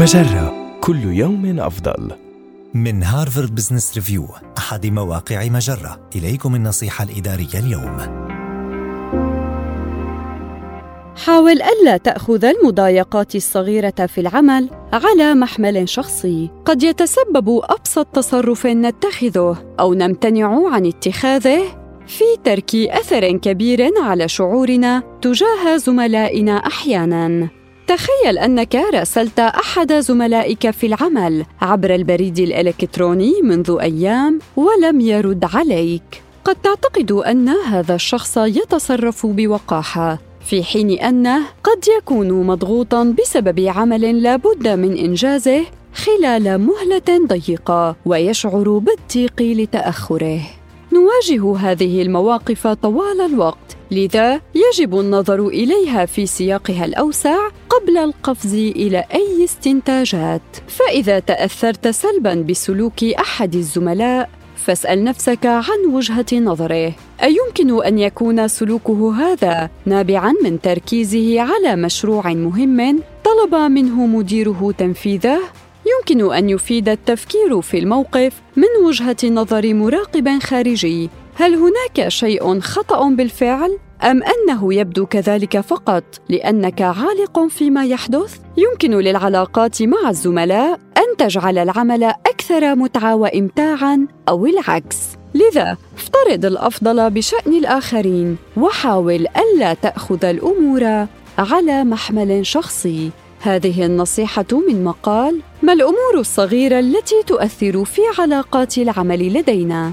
مجرة. كل يوم أفضل. من Harvard Business Review أحد مواقع مجرة. إليكم النصيحة الإدارية اليوم. حاول ألا تأخذ المضايقات الصغيرة في العمل على محمل شخصي. قد يتسبب أبسط تصرف نتخذه أو نمتنع عن اتخاذه في ترك أثر كبير على شعورنا تجاه زملائنا أحياناً. تخيل أنك راسلت أحد زملائك في العمل عبر البريد الإلكتروني منذ أيام ولم يرد عليك. قد تعتقد أن هذا الشخص يتصرف بوقاحة في حين أنه قد يكون مضغوطا بسبب عمل لا بد من إنجازه خلال مهلة ضيقة ويشعر بالضيق لتأخره. نواجه هذه المواقف طوال الوقت لذا يجب النظر إليها في سياقها الأوسع قبل القفز إلى أي استنتاجات. فإذا تأثرت سلبا بسلوك أحد الزملاء فاسأل نفسك عن وجهة نظره. أيمكن أن يكون سلوكه هذا نابعا من تركيزه على مشروع مهم طلب منه مديره تنفيذه؟ يمكن أن يفيد التفكير في الموقف من وجهة نظر مراقب خارجي. هل هناك شيء خطأ بالفعل؟ أم أنه يبدو كذلك فقط لأنك عالق فيما يحدث؟ يمكن للعلاقات مع الزملاء أن تجعل العمل أكثر متعة وامتاعا أو العكس. لذا افترض الأفضل بشأن الآخرين وحاول ألا تأخذ الأمور على محمل شخصي. هذه النصيحة من مقال ما الأمور الصغيرة التي تؤثر في علاقات العمل لدينا؟